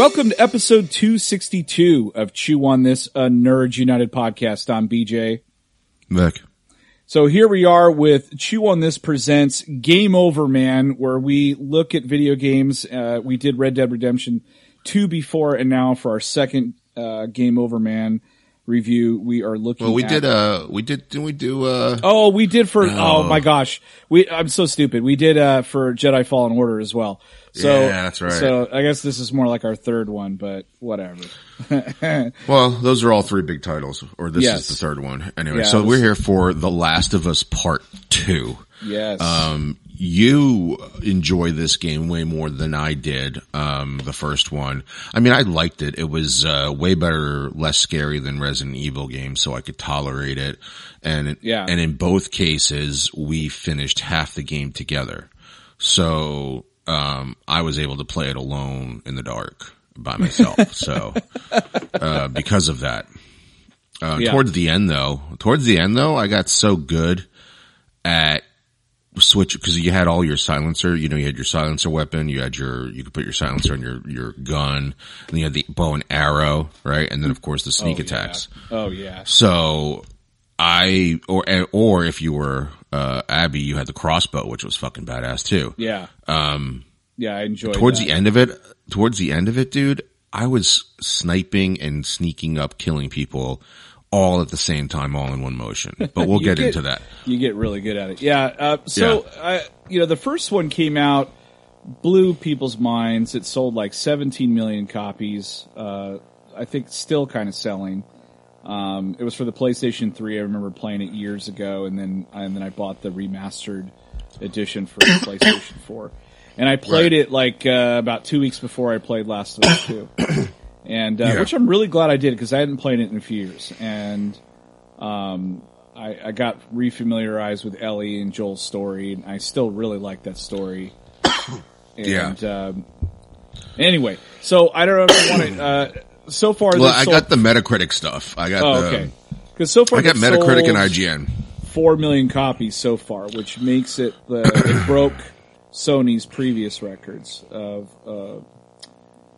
Welcome to episode 262 of Chew on This, a Nerds United podcast. I'm BJ. Vic. So here we are with Chew on This presents Game Over Man, where we look at video games. Uh, we did Red Dead Redemption 2 before and now for our second uh, Game Over Man review, we are looking Well, we at- did, uh, we did, didn't we do, uh, Oh, we did for, No. oh my gosh. We, I'm so stupid. We did, uh, for Jedi Fallen Order as well. So, Yeah, that's right. So I guess this is more like our third one, but whatever. well, those are all three big titles, or this Yes. is the third one. Anyway, so we're here for The Last of Us Part 2. yes. Um, you enjoy this game way more than I did. Um, the first one. I mean, I liked it. It was uh, way better, less scary than Resident Evil games, so I could tolerate it. And Yeah. and in both cases, we finished half the game together. So um, I was able to play it alone in the dark by myself. so uh, because of that. Uh, Yeah. Towards the end, though, towards the end, though, I got so good at switch because you had all your silencer. You know, you had your silencer weapon. You had your you could put your silencer on your your gun, and you had the bow and arrow, right? And then of course the sneak Oh, attacks. Yeah. Oh yeah. So I or or if you were uh Abby, you had the crossbow, which was fucking badass too. Yeah. Um, yeah, I enjoyed Towards that. the end of it, towards the end of it, dude, I was sniping and sneaking up, killing people. All at the same time, all in one motion. But we'll get, get- into that. You get really good at it. Yeah. Uh, so, I, you know, the first one came out, blew people's minds. It sold like 17 million copies. Uh, I think still kind of selling. Um, it was for the PlayStation 3. I remember playing it years ago, and then and then I bought the remastered edition for PlayStation 4. And I played Right. it like uh, about two weeks before I played Last of Us 2. And uh, Yeah. which I'm really glad I did because I hadn't played it in a few years. And um, I, I got refamiliarized with Ellie and Joel's story, and I still really like that story. and um, anyway, so I don't know if you want to. Uh, so far, Well, I sold- got the Metacritic stuff. I got Oh, the, okay. Because so far, I got Metacritic and IGN. Four million copies so far, which makes it the it broke Sony's previous records of uh,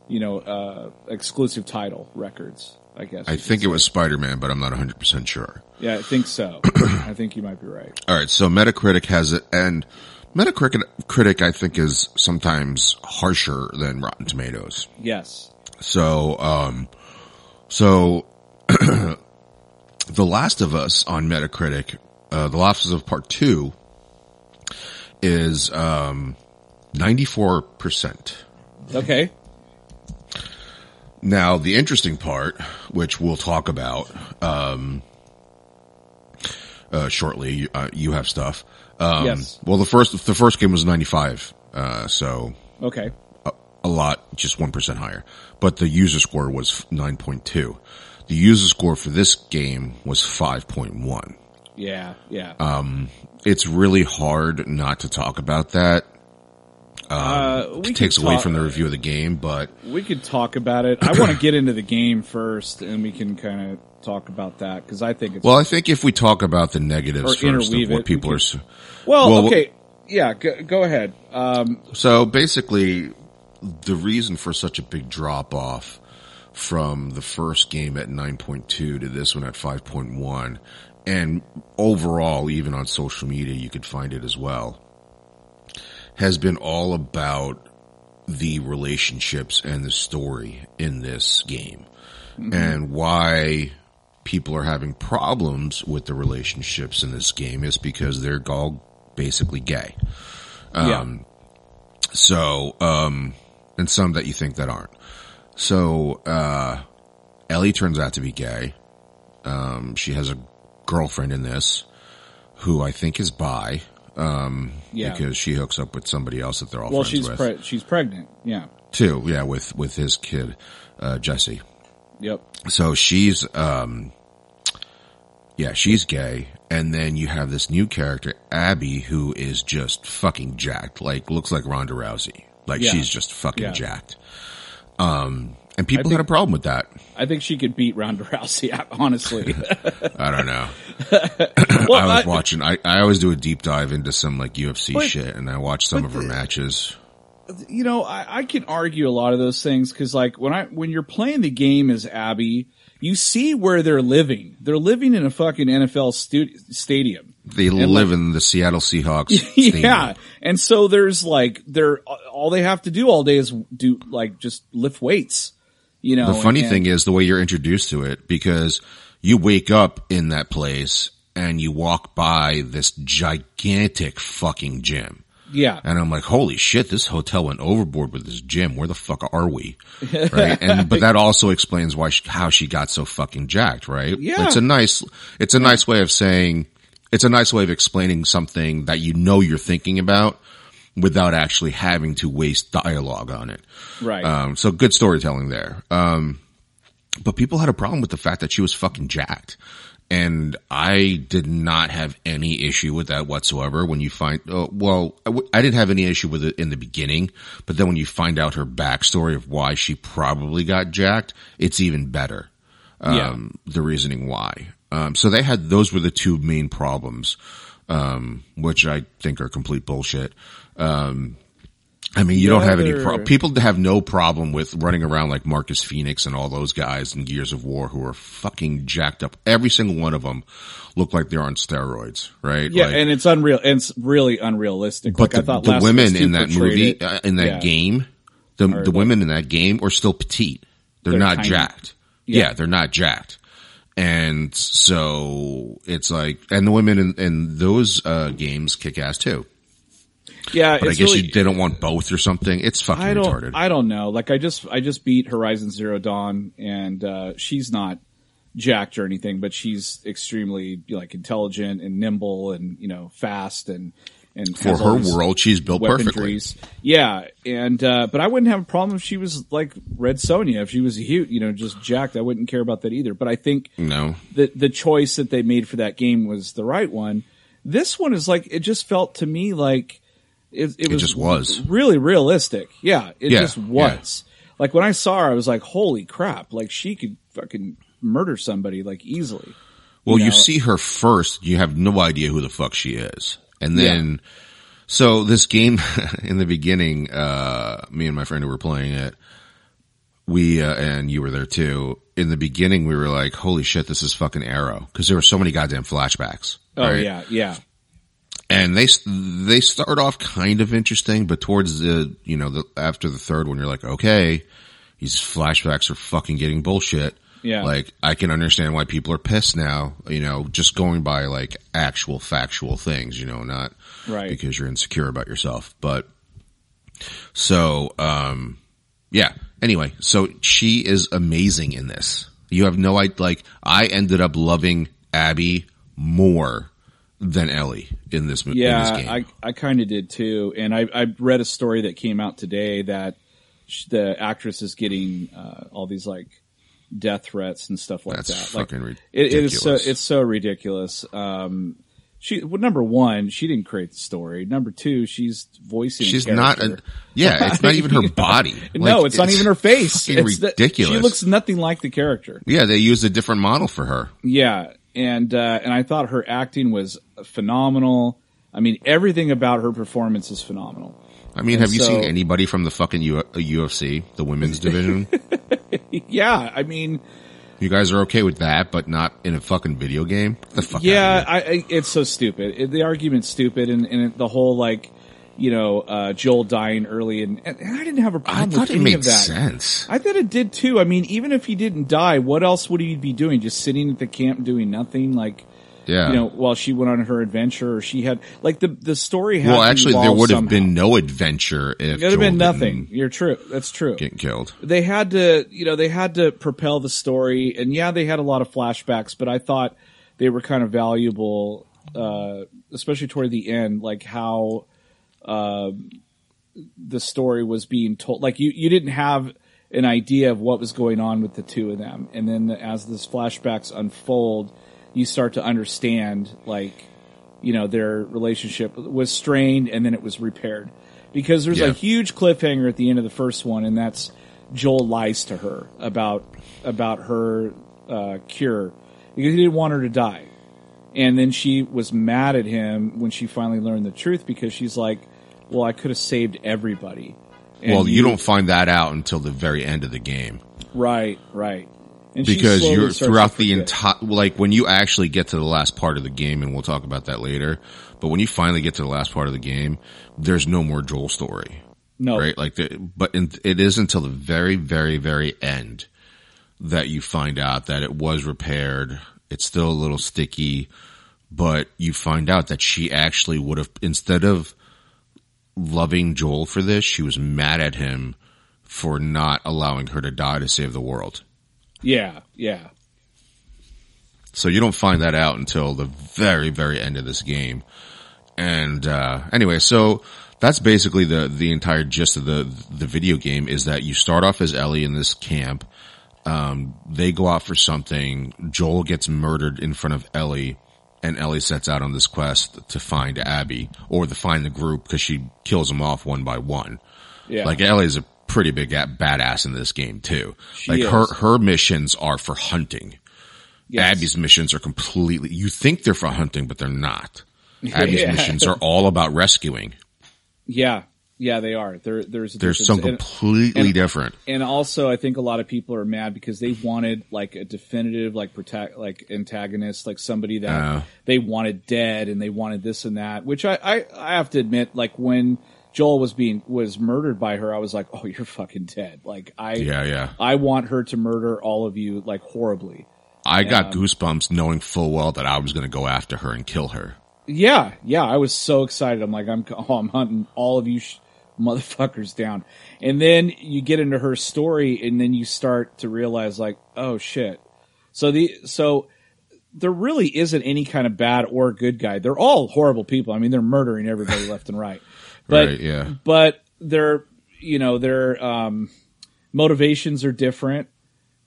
you know uh, exclusive title records. I guess I think it was Spider Man, but I'm not 100 percent sure. Yeah, I think so. I think you might be right. All right, so Metacritic has it, and Metacritic critic I think is sometimes harsher than Rotten Tomatoes. Yes. So, um, so The Last of Us on Metacritic, uh, The Last of Us Part Two is um 94 percent. Okay. Now, the interesting part, which we'll talk about um, uh, shortly, uh, you have stuff. Um, Yes. Well, the first the first game was ninety five, uh, so Okay. a, a lot, just one percent higher. But the user score was nine point two. The user score for this game was five point one. Yeah. Yeah. Um, It's really hard not to talk about that. Uh, It could takes away talk- from the review of the game, but We could talk about it. I want to get into the game first, and we can kind of talk about that because I think it's well, I think if we talk about the negatives first of what it, people we are. could- well, well, okay. Yeah, go, go ahead. Um, So basically, the reason for such a big drop off from the first game at 9.2 to this one at 5.1. And overall, even on social media, you could find it as well, has been all about the relationships and the story in this game mm-hmm. and why people are having problems with the relationships in this game is because they're all basically gay. Um, yeah. so, um, and some that you think that aren't. So, uh, Ellie turns out to be gay. Um, she has a girlfriend in this who I think is bi. Um, yeah. because she hooks up with somebody else that they're all well, friends she's with. Pre- she's pregnant. Yeah. Too. Yeah. With, with his kid, uh, Jesse. Yep. So she's, um, yeah, she's gay. And then you have this new character, Abby, who is just fucking jacked. Like, looks like Ronda Rousey. Like, yeah. she's just fucking yeah. jacked. Um, and people think, had a problem with that. I think she could beat Ronda Rousey, honestly. I don't know. well, I was I, watching, I, I always do a deep dive into some like UFC but, shit and I watch some of her the, matches. You know, I, I can argue a lot of those things because like when I, when you're playing the game as Abby, you see where they're living. They're living in a fucking NFL stu- stadium. They and live like, in the Seattle Seahawks. yeah. And so there's like, they're, all they have to do all day is do like just lift weights you know, the funny and, thing is the way you're introduced to it because you wake up in that place and you walk by this gigantic fucking gym. Yeah. And I'm like, holy shit, this hotel went overboard with this gym. Where the fuck are we? Right. and, but that also explains why, she, how she got so fucking jacked, right? Yeah. It's a nice, it's a nice way of saying, it's a nice way of explaining something that you know you're thinking about without actually having to waste dialogue on it. Right. Um, so good storytelling there. Um, but people had a problem with the fact that she was fucking jacked. And I did not have any issue with that whatsoever. When you find, uh, well, I w- I didn't have any issue with it in the beginning, but then when you find out her backstory of why she probably got jacked, it's even better. Um, yeah. the reasoning why. Um, so they had, those were the two main problems, um, which I think are complete bullshit. Um, I mean, you don't have any pro- people have no problem with running around like Marcus Fenix and all those guys in Gears of War who are fucking jacked up. Every single one of them look like they're on steroids, right? Yeah, like, and it's unreal. And it's really unrealistic. But like the, the women in that movie, uh, in that yeah. game, the the like, women in that game are still petite. They're, they're not tiny. jacked. Yeah. yeah, they're not jacked. And so it's like, and the women in, in those uh, games kick ass too. Yeah, but I guess really, you didn't want both or something. It's fucking I don't, retarded. I don't know. Like I just I just beat Horizon Zero Dawn, and uh, she's not jacked or anything, but she's extremely like intelligent and nimble and you know fast and and for her world, she's built perfectly. Yeah, and uh, but I wouldn't have a problem if she was like Red Sonja. If she was huge, you know, just jacked, I wouldn't care about that either. But I think no, the the choice that they made for that game was the right one. This one is like it just felt to me like it, it, was just was really realistic. Yeah, it yeah, just was. Yeah. Like when I saw her, I was like, "Holy crap!" Like she could fucking murder somebody like easily. Well, you, know? you see her first, you have no idea who the fuck she is, and then. Yeah. So this game in the beginning, uh, me and my friend who were playing it, we, uh, and you were there too. In the beginning, we were like, holy shit, this is fucking Arrow. Cause there were so many goddamn flashbacks. Oh right? yeah, yeah and they they start off kind of interesting, but towards the you know the after the third one, you're like, okay, these flashbacks are fucking getting bullshit. Yeah, like I can understand why people are pissed now. You know, just going by like actual factual things. You know, not right because you're insecure about yourself. But so, um, yeah. Anyway, so she is amazing in this. You have no idea. Like I ended up loving Abby more than Ellie in this movie. Yeah, I I kind of did too, and I I read a story that came out today that the actress is getting uh, all these like death threats and stuff like That's that. Fucking like ridiculous. it is so it's so ridiculous. Um, she well, number one, she didn't create the story. Number two, she's voicing. She's not. A, yeah, it's not even her body. Like, no, it's, it's, not even her face. It's ridiculous. The, she looks nothing like the character. Yeah, they used a different model for her. Yeah, and uh, and I thought her acting was phenomenal. I mean, everything about her performance is phenomenal. I mean, have you seen anybody from the fucking U- UFC, the women's division? yeah, I mean, you guys are okay with that, but not in a fucking video game. the fuck yeah, I, I, it's so stupid. It, the argument's stupid, and, and the whole like, you know, uh, Joel dying early, and, and, I didn't have a problem with any of that. Sense. I thought it did too. I mean, even if he didn't die, what else would he be doing? Just sitting at the camp doing nothing? Like, yeah. You know, while she went on her adventure, or she had like the the story. Had well, actually, there would have been no adventure if it would have been nothing. You're true. That's true. Getting killed. They had to, you know, they had to propel the story, and yeah, they had a lot of flashbacks, but I thought they were kind of valuable, uh, especially toward the end, like how uh, the story was being told. Like you, you didn't have an idea of what was going on with the two of them, and then as this flashbacks unfold you start to understand like you know their relationship was strained and then it was repaired because there's yeah. a huge cliffhanger at the end of the first one and that's Joel lies to her about about her uh, cure because he didn't want her to die and then she was mad at him when she finally learned the truth because she's like well I could have saved everybody and well you, you don't find that out until the very end of the game right right and because you're throughout the entire, like when you actually get to the last part of the game, and we'll talk about that later, but when you finally get to the last part of the game, there's no more Joel story. No. Right? Like, the, but in, it is until the very, very, very end that you find out that it was repaired. It's still a little sticky, but you find out that she actually would have, instead of loving Joel for this, she was mad at him for not allowing her to die to save the world. Yeah, yeah. So you don't find that out until the very, very end of this game. And, uh, anyway, so that's basically the, the entire gist of the, the video game is that you start off as Ellie in this camp. Um, they go out for something. Joel gets murdered in front of Ellie and Ellie sets out on this quest to find Abby or to find the group because she kills them off one by one. Yeah. Like Ellie's a pretty big badass in this game too. She like is. her her missions are for hunting. Yes. Abby's missions are completely. You think they're for hunting, but they're not. Abby's yeah. missions are all about rescuing. Yeah, yeah, they are. There, there's there's some completely and, different. And also, I think a lot of people are mad because they wanted like a definitive, like protect, like antagonist, like somebody that uh, they wanted dead, and they wanted this and that. Which I, I, I have to admit, like when Joel was being was murdered by her, I was like, "Oh, you're fucking dead!" Like I, yeah, yeah. I want her to murder all of you like horribly. I got um, goosebumps knowing full well that I was going to go after her and kill her. Yeah, yeah. I was so excited. I'm like, I'm, oh, I'm hunting all of you sh- motherfuckers down. And then you get into her story, and then you start to realize, like, oh shit. So the so there really isn't any kind of bad or good guy. They're all horrible people. I mean, they're murdering everybody left and right. But right, yeah. But their you know their um, motivations are different.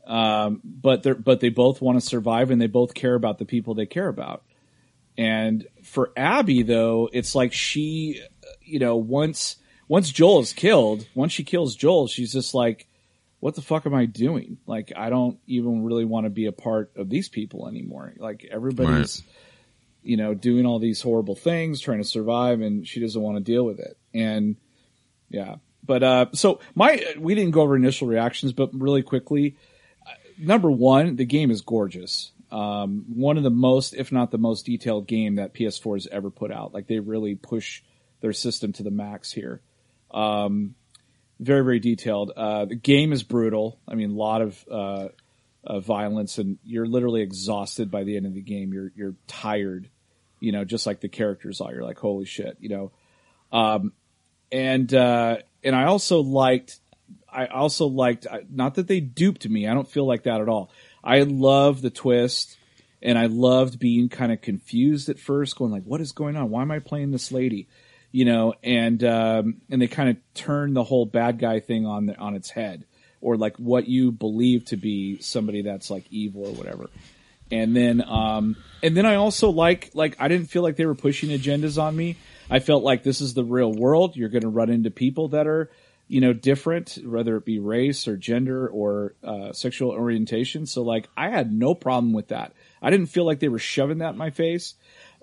Um, but they but they both want to survive and they both care about the people they care about. And for Abby though, it's like she, you know, once once Joel is killed, once she kills Joel, she's just like, what the fuck am I doing? Like, I don't even really want to be a part of these people anymore. Like everybody's, right you know, doing all these horrible things, trying to survive, and she doesn't want to deal with it. And yeah, but uh, so my we didn't go over initial reactions, but really quickly, number one, the game is gorgeous. Um, one of the most, if not the most detailed game that PS4 has ever put out. Like they really push their system to the max here. Um, very very detailed. Uh, the game is brutal. I mean, a lot of uh, uh, violence, and you're literally exhausted by the end of the game. You're you're tired you know, just like the characters are. You're like, holy shit, you know. Um, and uh, and I also liked, I also liked, not that they duped me. I don't feel like that at all. I love the twist, and I loved being kind of confused at first, going like, what is going on? Why am I playing this lady? You know, and um, and they kind of turn the whole bad guy thing on the, on its head, or like what you believe to be somebody that's like evil or whatever. And then, um, and then I also like, like, I didn't feel like they were pushing agendas on me. I felt like this is the real world. You're going to run into people that are, you know, different, whether it be race or gender or uh, sexual orientation. So, like, I had no problem with that. I didn't feel like they were shoving that in my face.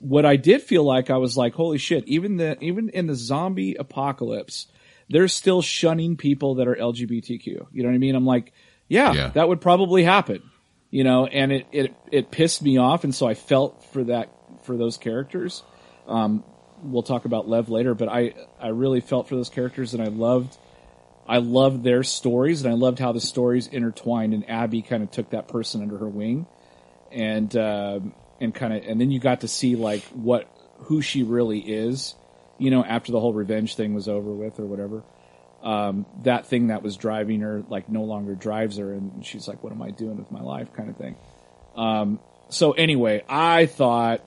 What I did feel like I was like, holy shit, even the even in the zombie apocalypse, they're still shunning people that are LGBTQ. You know what I mean? I'm like, yeah, Yeah. that would probably happen. You know, and it, it it pissed me off and so I felt for that for those characters. Um we'll talk about Lev later, but I I really felt for those characters and I loved I loved their stories and I loved how the stories intertwined and Abby kind of took that person under her wing and um and kind of and then you got to see like what who she really is, you know, after the whole revenge thing was over with or whatever. Um, that thing that was driving her like no longer drives her and she's like, what am I doing with my life kind of thing. Um, so anyway, I thought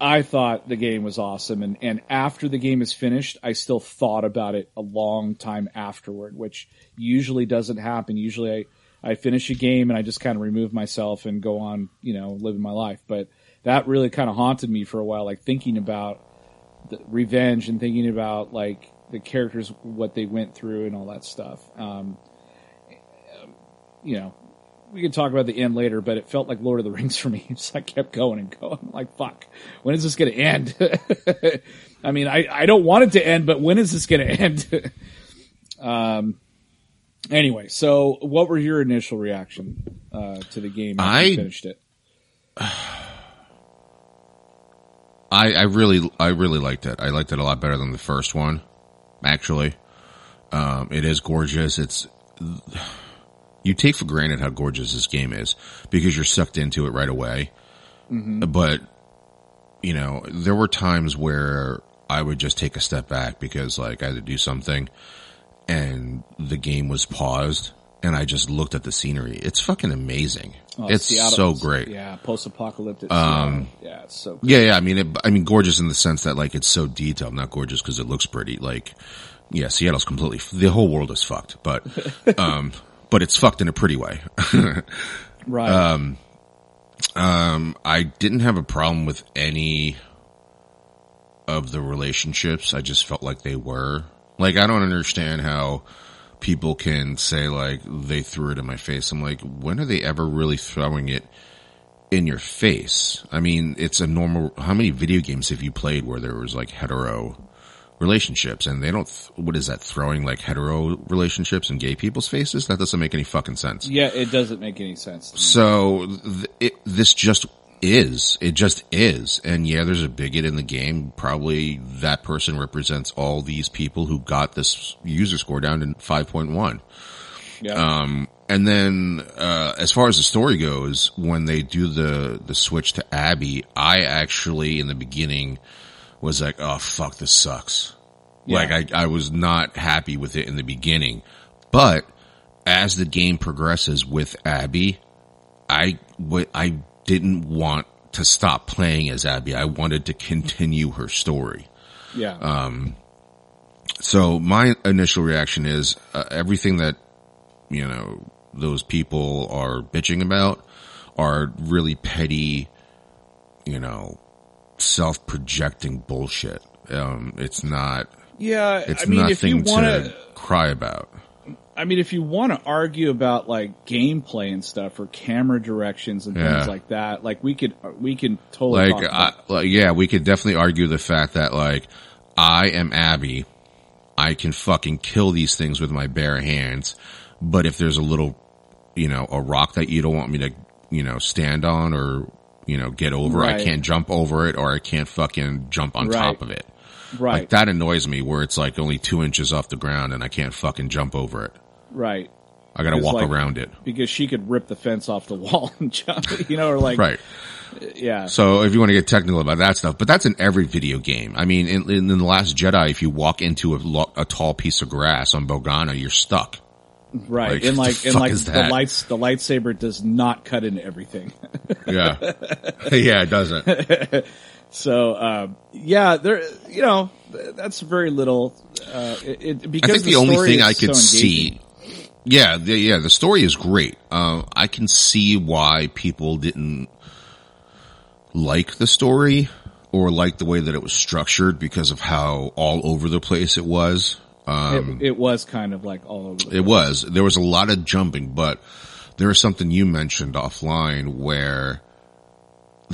I thought the game was awesome, and and after the game is finished, I still thought about it a long time afterward, which usually doesn't happen. Usually, I I finish a game and I just kind of remove myself and go on, you know, living my life. But that really kind of haunted me for a while, like thinking about the revenge and thinking about like the characters, what they went through, and all that stuff. Um, you know, we can talk about the end later, but it felt like Lord of the Rings for me. So I kept going and going. I'm like, fuck, when is this going to end? I mean, I, I don't want it to end, but when is this going to end? um, anyway, so what were your initial reaction, uh, to the game after you I- finished it? I, I really, I really liked it. I liked it a lot better than the first one, actually. Um, it is gorgeous. It's, you take for granted how gorgeous this game is because you're sucked into it right away. But, you know, there were times where I would just take a step back because like I had to do something and the game was paused and I just looked at the scenery. It's fucking amazing. Oh, it's Seattle- so great. Yeah, post-apocalyptic. Um, yeah, it's so Yeah, yeah. I mean, it, I mean, gorgeous in the sense that like it's so detailed, not gorgeous because it looks pretty. Like, yeah, Seattle's completely the whole world is fucked, but um, but it's fucked in a pretty way. right. um, I didn't have a problem with any of the relationships. I just felt like they were like I don't understand how people can say like they threw it in my face. I'm like, when are they ever really throwing it in your face? I mean, it's a normal. How many video games have you played where there was like hetero relationships and they don't? Th- what is that? Throwing like hetero relationships in gay people's faces? That doesn't make any fucking sense. yeah, it doesn't make any sense. So th- it, this just is. It just is. And yeah, there's a bigot in the game. Probably that person represents all these people who got this user score down to 5.1. Yeah. Um, and then, uh, as far as the story goes, when they do the, the switch to Abby, I actually in the beginning was like, oh fuck, this sucks. Yeah. Like I, I was not happy with it in the beginning, but as the game progresses with Abby, I, w- I didn't want to stop playing as Abby. I wanted to continue her story. yeah. um, So my initial reaction is uh, everything that, you know, those people are bitching about are really petty, you know, self-projecting bullshit. Um, it's not, yeah. it's I mean, if you nothing want to cry about. I mean, if you want to argue about like gameplay and stuff or camera directions and Yeah. things like that, like we could, uh, we can totally Like, talk I, like, yeah, we could definitely argue the fact that like, I am Abby. I can fucking kill these things with my bare hands. But if there's a little, you know, a rock that you don't want me to, you know, stand on or, you know, get over, I can't jump over it or I can't fucking jump on Right. top of it. right, Like that annoys me where it's like only two inches off the ground and I can't fucking jump over it. Right. I gotta walk like- around it. Because she could rip the fence off the wall and jump, you know, or like, Right. yeah, So if you want to get technical about that stuff, but that's in every video game. I mean, in, in, the Last Jedi, if you walk into a, lo- a tall piece of grass on Bogano, you're stuck. right. like, and like, the and like the lights, the lightsaber does not cut into everything. Yeah. yeah, it doesn't. So, um, yeah, there, you know, that's very little, uh, it, it, I because think the, only thing I could so see, yeah, the, yeah, the story is great. Uh, I can see why people didn't like the story or like the way that it was structured because of how all over the place it was. Um, it, it was kind of like all over the It was. There was a lot of jumping, but there was something you mentioned offline where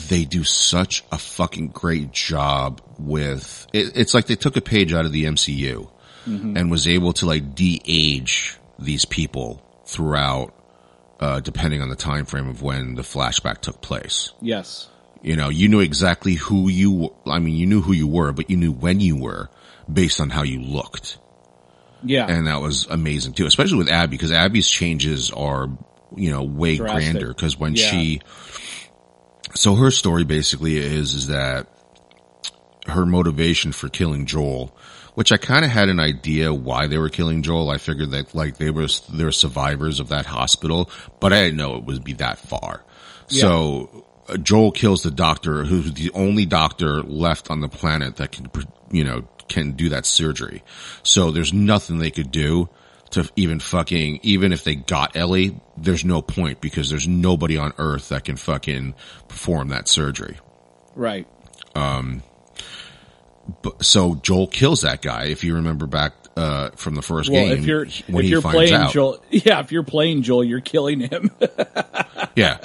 they do such a fucking great job with it, it's like they took a page out of the MCU Mm-hmm. and was able to like de-age these people throughout uh, depending on the time frame of when the flashback took place. Yes. You know, you knew exactly who you I mean, you knew who you were, but you knew when you were based on how you looked. Yeah. And that was amazing too, especially with Abby because Abby's changes are, you know, way Drastic. grander because when Yeah. she so her story basically is is that her motivation for killing Joel, which I kind of had an idea why they were killing Joel. I figured that like they were they were survivors of that hospital, but I didn't know it would be that far. So uh, Joel kills the doctor, who's the only doctor left on the planet that can, you know, can do that surgery. So there's nothing they could do to even fucking, even if they got Ellie, there's no point because there's nobody on Earth that can fucking perform that surgery. right. But, so Joel kills that guy. If you remember back uh, from the first Well, game, if you're when if he you're finds playing out, Joel, yeah, if you're playing Joel, you're killing him. yeah.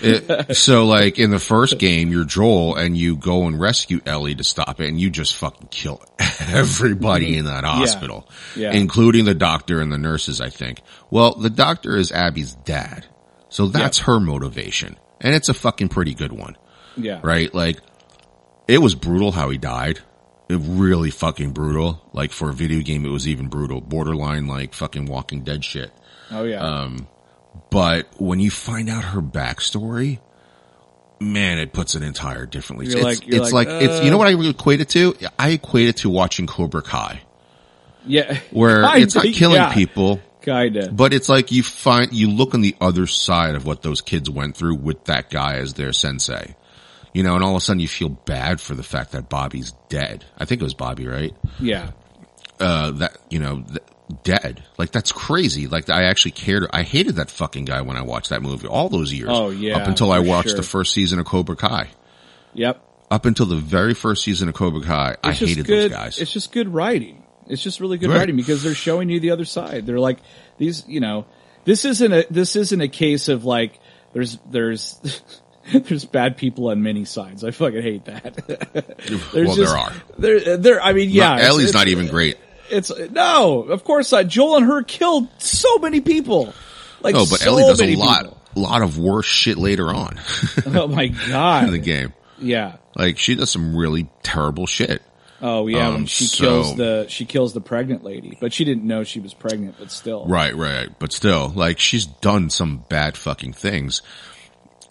It- so like in the first game, you're Joel and you go and rescue Ellie to stop it, and you just fucking kill everybody in that hospital, Yeah. including the doctor and the nurses. I think. Well, the doctor is Abby's dad, so that's her motivation, and it's a fucking pretty good one. yeah. right? Like, it was brutal how he died. Really fucking brutal. Like for a video game, it was even brutal, borderline like fucking Walking Dead shit. Oh yeah. Um, But when you find out her backstory, man, it puts it entire differently. You're it's like- it's like, like, it's you know uh, what I equate it to? I equate it to watching Cobra Kai, yeah. where it's not killing yeah, people. Kinda. But it's like you find, you look on the other side of what those kids went through with that guy as their sensei. You know, and all of a sudden you feel bad for the fact that Bobby's dead. I think it was Bobby, right? Yeah. Uh, that, you know, th- dead. Like that's crazy. Like I actually cared. I hated that fucking guy when I watched that movie all those years. Oh, yeah, Up until I watched sure. the first season of Cobra Kai. Yep. Up until the very first season of Cobra Kai, I It's just hated good. those guys. It's just good writing. It's just really good Right. writing because they're showing you the other side. They're like these, you know, this isn't a this isn't a case of like there's there's there's bad people on many sides. I fucking hate that. there's Well, there are. There, there. I mean, yeah. It's- Ellie's not even great. It's no, of course not. Joel and her killed so many people. Like, Oh, but so Ellie does a lot, people. lot of worse shit later on Oh my god, in the game. Yeah. Like she does some really terrible shit. Oh yeah. Um, when she so- kills the she kills the pregnant lady, but she didn't know she was pregnant. But still. Right, right. But still, like she's done some bad fucking things.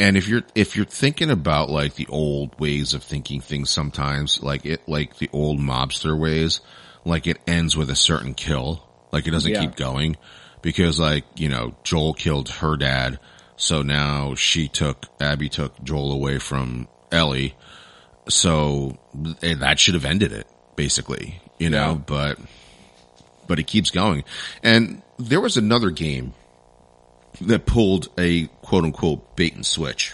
And if you're if you're thinking about like the old ways of thinking things sometimes, like it like the old mobster ways, like it ends with a certain kill. Like it doesn't Yeah. keep going. Because like, you know, Joel killed her dad, so now she took Abby took Joel away from Ellie. So that should have ended it, basically. You know, Yeah. but but it keeps going. And there was another game that pulled a quote unquote bait and switch.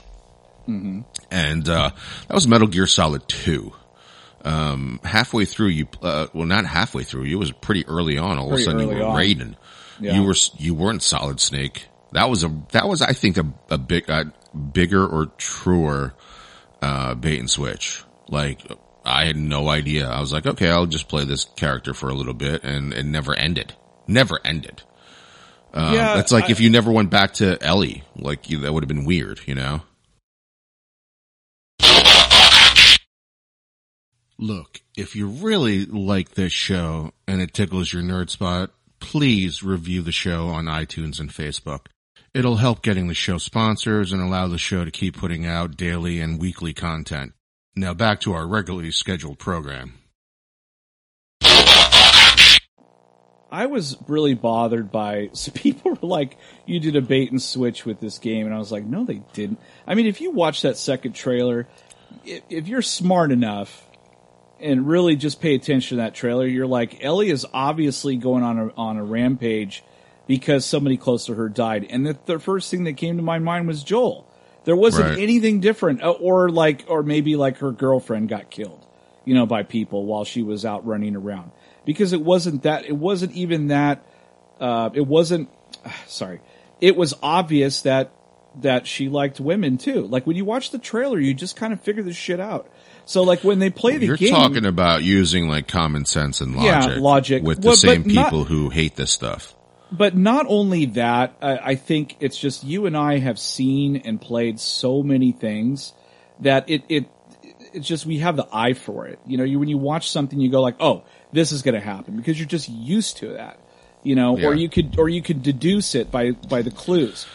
And, uh, that was Metal Gear Solid 2. Um, halfway through you, uh, well, not halfway through, you was pretty early on. All Pretty of a sudden you were on. Raiden. Yeah. You were, you weren't Solid Snake. That was a, that was, I think, a, a big, a bigger or truer, uh, bait and switch. Like, I had no idea. I was like, okay, I'll just play this character for a little bit and it never ended. Never ended. Um, Yeah, that's like I- if you never went back to Ellie, like you, that would have been weird, you know? Look, if you really like this show and it tickles your nerd spot, please review the show on iTunes and Facebook. It'll help getting the show sponsors and allow the show to keep putting out daily and weekly content. Now back to our regularly scheduled program. I was really bothered by so people were like, "You did a bait and switch with this game," and I was like, "No, they didn't." I mean, if you watch that second trailer, if, if you're smart enough and really just pay attention to that trailer, you're like, Ellie is obviously going on a on a rampage because somebody close to her died, and the, the first thing that came to my mind was Joel. There wasn't Right. anything different, uh, or like, or maybe like her girlfriend got killed, you know, by people while she was out running around. Because it wasn't that, it wasn't even that, uh, it wasn't, sorry, it was obvious that that she liked women too. Like when you watch the trailer, you just kind of figure this shit out. So like when they play the You're game, talking about using like common sense and Yeah, logic, logic. with the Well, but same not- people who hate this stuff. but not only that, I, I think it's just you and I have seen and played so many things that it it it's just we have the eye for it. You know, you when you watch something, you go like, "Oh, this is going to happen," because you're just used to that. You know, or you could or you could deduce it by by the clues.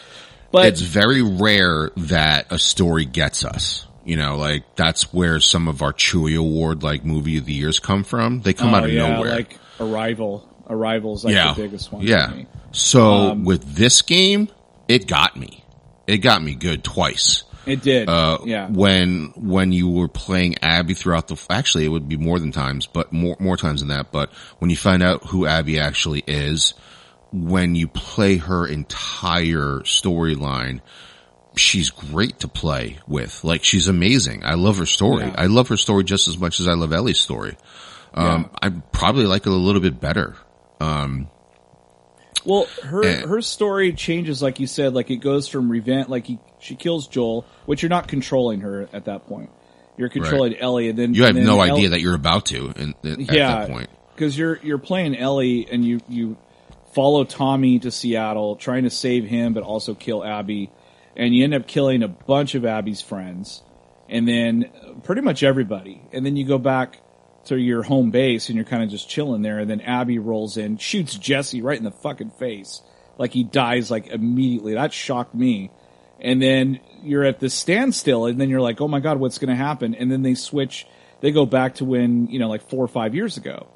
But it's very rare that a story gets us. You know, like that's where some of our Chewy Award like movie of the years come from. They come oh, out of yeah, nowhere. like Arrival. Arrival's like yeah, the biggest one. yeah. For me. So Um, with this game, it got me. It got me good twice. It did. Uh, yeah. When when you were playing Abby throughout the actually it would be more than times, but more more times than that. But when you find out who Abby actually is, when you play her entire storyline, she's great to play with. Like she's amazing. I love her story. Yeah. I love her story just as much as I love Ellie's story. Um, I probably like it a little bit better. Well, her And- her story changes, like you said. Like it goes from revenge, like he, she kills Joel, which you're not controlling her at that point. You're controlling Ellie, and then You have and no then idea that you're about to in, in- at yeah, that point. because you're you're playing Ellie, and you you follow Tommy to Seattle, trying to save him, but also kill Abby, and you end up killing a bunch of Abby's friends, and then pretty much everybody, and then you go back to your home base, and you're kind of just chilling there, and then Abby rolls in, shoots Jesse right in the fucking face, like he dies like immediately. That shocked me. And then you're at the standstill, and then you're like, "Oh my god, what's going to happen?" And then they switch. They go back to when you know, like four or five years ago.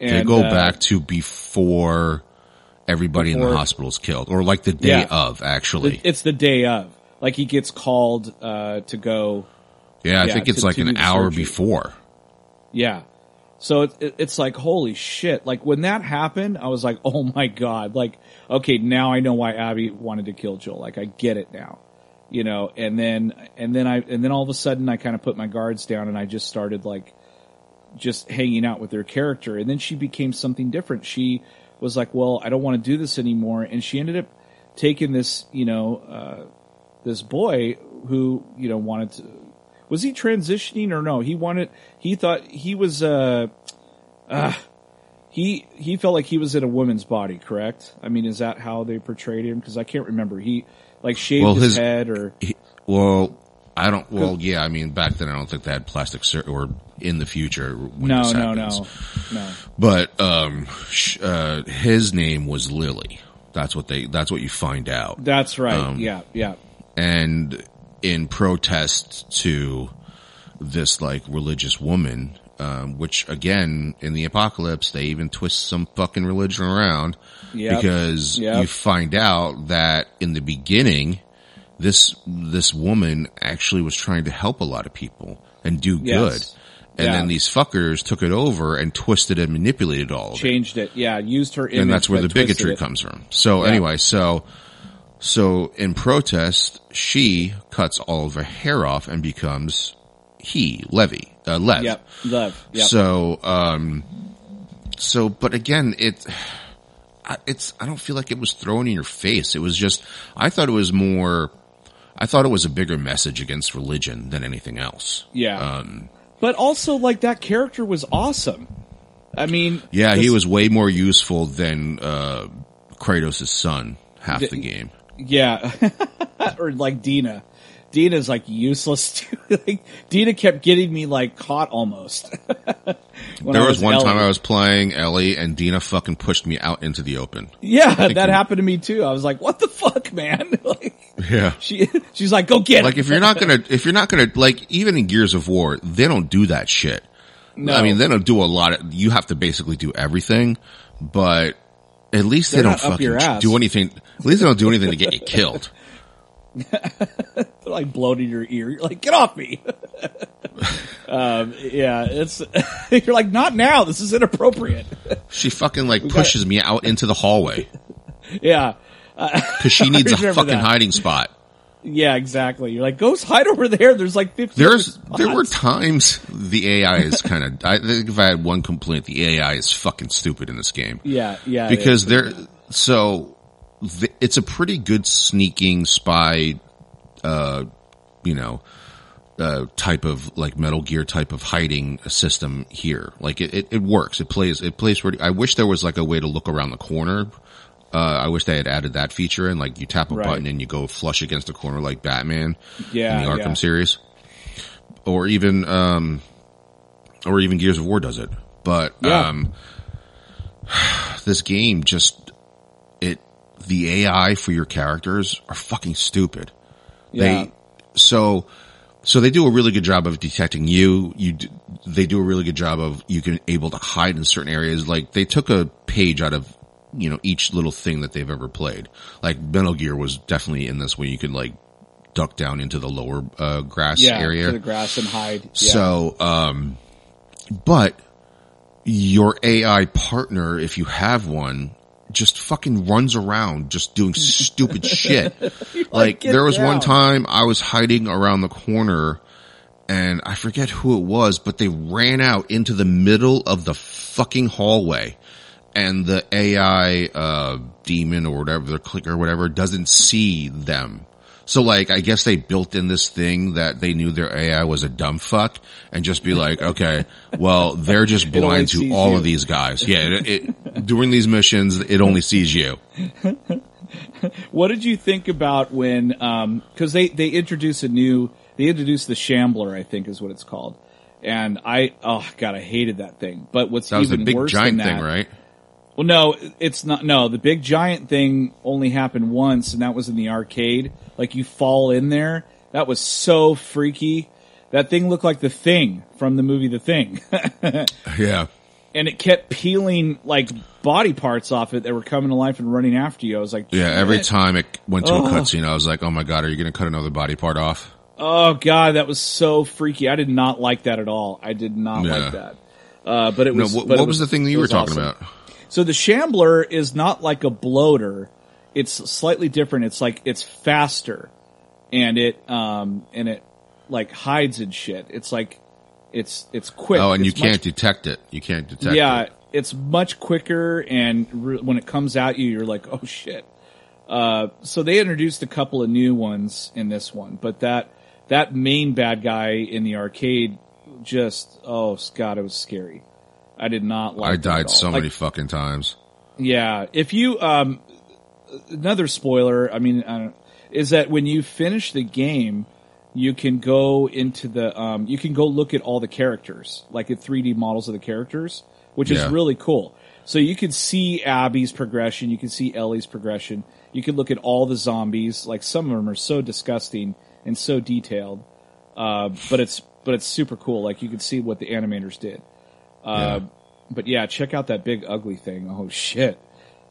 And, They go uh, back to before everybody in the hospital is killed, or like the day Yeah. of, actually. It's the day of. Like he gets called uh, to go. yeah, I yeah, think it's to- like to an hour surgery. before. Yeah. So it, it, it's like holy shit! Like when that happened, I was like, "Oh my god!" Like, okay, now I know why Abby wanted to kill Joel. Like, I get it now, you know. And then, and then I, and then all of a sudden, I kind of put my guards down, and I just started like, just hanging out with her character. And then she became something different. She was like, "Well, I don't want to do this anymore," and she ended up taking this, you know, uh, this boy who you know wanted to was he transitioning or no he wanted he thought he was uh uh he he felt like he was in a woman's body correct i mean is that how they portrayed him because i can't remember he like shaved Well, his, his- head or He- well, I don't. Well, yeah, I mean, back then I don't think they had plastic sur- or in the future. When no this no no no But um, sh- uh, his name was Lily. That's what they. That's what you find out. that's right Um, yeah yeah and in protest to this like religious woman, um, which again in the apocalypse they even twist some fucking religion around Yep. because Yep. you find out that in the beginning this this woman actually was trying to help a lot of people and do Yes. good. And Yeah. then these fuckers took it over and twisted and manipulated all of it changed it yeah used her image and that's where the bigotry it. comes from. So Yeah. anyway, so so in protest, she cuts all of her hair off and becomes he, Levy, uh, Lev. yep love yep So um, so but again, it. It's. I don't feel like it was thrown in your face. It was just. I thought it was more. I thought it was a bigger message against religion than anything else. yeah Um, but also like that character was awesome i mean yeah, he was way more useful than uh, Kratos' son half the game. Yeah. or like Dina. Dina's like useless too. like Dina kept getting me like caught almost. There I was, one Ellie. time I was playing Ellie and Dina fucking pushed me out into the open. Yeah, that you- happened to me too. I was like, what the fuck, man? like Yeah. she she's like, go get it. Like if you're not gonna, if you're not gonna, like even in Gears of War, they don't do that shit. No. I mean, they don't do a lot of, you have to basically do everything, but at least They're they don't not fucking do anything, at least they don't do anything to get you killed. They're like blowing in your ear. You're like, get off me. um, yeah, it's you're like, not now. This is inappropriate. She fucking like pushes me out into the hallway yeah. cause she needs a fucking that. hiding spot. Yeah, exactly. You're like, go hide over there. There's like 50 There's, there were times the AI is kind of, I think if I had one complaint, the AI is fucking stupid in this game. Yeah, yeah. because they're so it's a pretty good sneaking spy uh, you know, uh, type of like Metal Gear type of hiding system here. Like it, it, it works. It plays, it plays pretty, I wish there was like a way to look around the corner. Uh, I wish they had added that feature in, like you tap a Right. button and you go flush against the corner like Batman Yeah, in the Arkham yeah. series. Or even, um, or even Gears of War does it. But, Yeah. um, this game just, the AI for your characters are fucking stupid. Yeah. They, so, so they do a really good job of detecting you. You, they do a really good job of you can able to hide in certain areas. Like they took a page out of, you know, each little thing that they've ever played. Like Metal Gear was definitely in this where you could like duck down into the lower, uh, grass yeah, area. to the grass and hide. Yeah. So, um, but your AI partner, if you have one, just fucking runs around just doing stupid shit. Like there was one time I was hiding around the corner and I forget who it was, but they ran out into the middle of the fucking hallway and the AI, uh, demon or whatever, the clicker or whatever doesn't see them. So like, I guess they built in this thing that they knew their AI was a dumb fuck and just be like, okay, well, they're just blind to all you. of these guys. Yeah. It, it, during these missions, it only sees you. What did you think about when, um, cause they, they introduce a new, they introduced the Shambler, I think is what it's called. And I, oh god, I hated that thing. But what's That was the even big worse giant than thing, that, right? Well, no, it's not. No, the big giant thing only happened once, and that was in the arcade. Like you fall in there. That was so freaky. That thing looked like the thing from the movie The Thing, Yeah. and it kept peeling like body parts off it that were coming to life and running after you. I was like, Yeah. Every "Shit." time it went to Oh. a cutscene, I was like, oh my God, are you going to cut another body part off? Oh god, that was so freaky. I did not like that at all. I did not Yeah. like that. Uh, but it No, was. what, but what was the thing that you were talking awesome. about? So the Shambler is not like a bloater. It's slightly different. It's like it's faster, and it um and it like hides and shit. It's like it's it's quick. Oh, and you much- can't detect it. You can't detect it. yeah, it. it's much quicker, and re- when it comes at you, you're like, oh shit. Uh, so they introduced a couple of new ones in this one, but that that main bad guy in the arcade just oh god, it was scary. I did not like. I died so Like, many fucking times. yeah, if you um, another spoiler, I mean, I don't, is that when you finish the game, you can go into the um, you can go look at all the characters, like at 3D models of the characters, which Yeah. is really cool. So you can see Abby's progression, you can see Ellie's progression, you can look at all the zombies. Like some of them are so disgusting and so detailed, uh, but it's but it's super cool. Like you can see what the animators did. Uh, But yeah, check out that big ugly thing. Oh shit.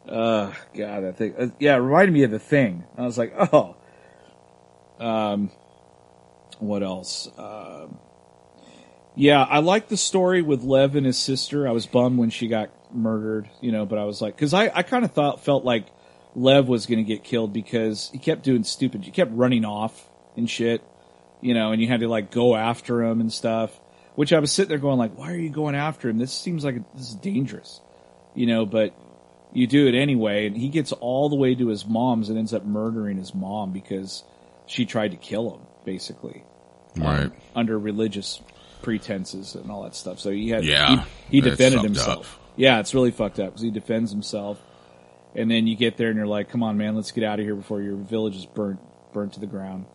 Uh, God, that thing. Uh, yeah, it reminded me of the thing. I was like, oh. Um, what else? Um, yeah, I like the story with Lev and his sister. I was bummed when she got murdered, you know, but I was like, cause I, I kind of thought, felt like Lev was going to get killed because he kept doing stupid, he kept running off and shit, you know, and you had to like go after him and stuff, which I was sitting there going like, why are you going after him? This seems like this is dangerous, you know, but you do it anyway. And he gets all the way to his mom's and ends up murdering his mom because she tried to kill him, basically Right. under religious pretenses and all that stuff. So he had Yeah. he, he defended himself. Yeah, it's really fucked up because he defends himself, and then you get there and you're like, "Come on, man, let's get out of here before your village is burnt burnt to the ground."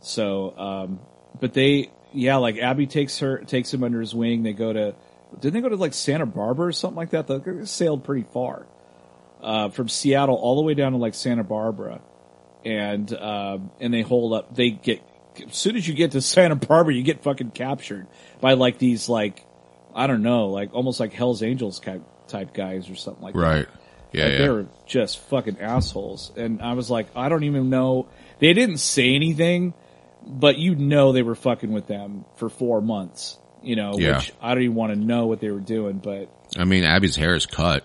So, um, but they, yeah, like Abby takes her takes him under his wing. They go to didn't they go to like Santa Barbara or something like that? They sailed pretty far uh, from Seattle all the way down to like Santa Barbara, and um, and they hold up. They get as soon as you get to Santa Barbara, you get fucking captured by like these like I don't know, like almost like Hell's Angels type type guys or something like that. Right. Yeah. Like, yeah. They were just fucking assholes, and I was like, I don't even know. They didn't say anything, but you know they were fucking with them for four months. You know, Yeah. which I don't even want to know what they were doing, but I mean, Abby's hair is cut,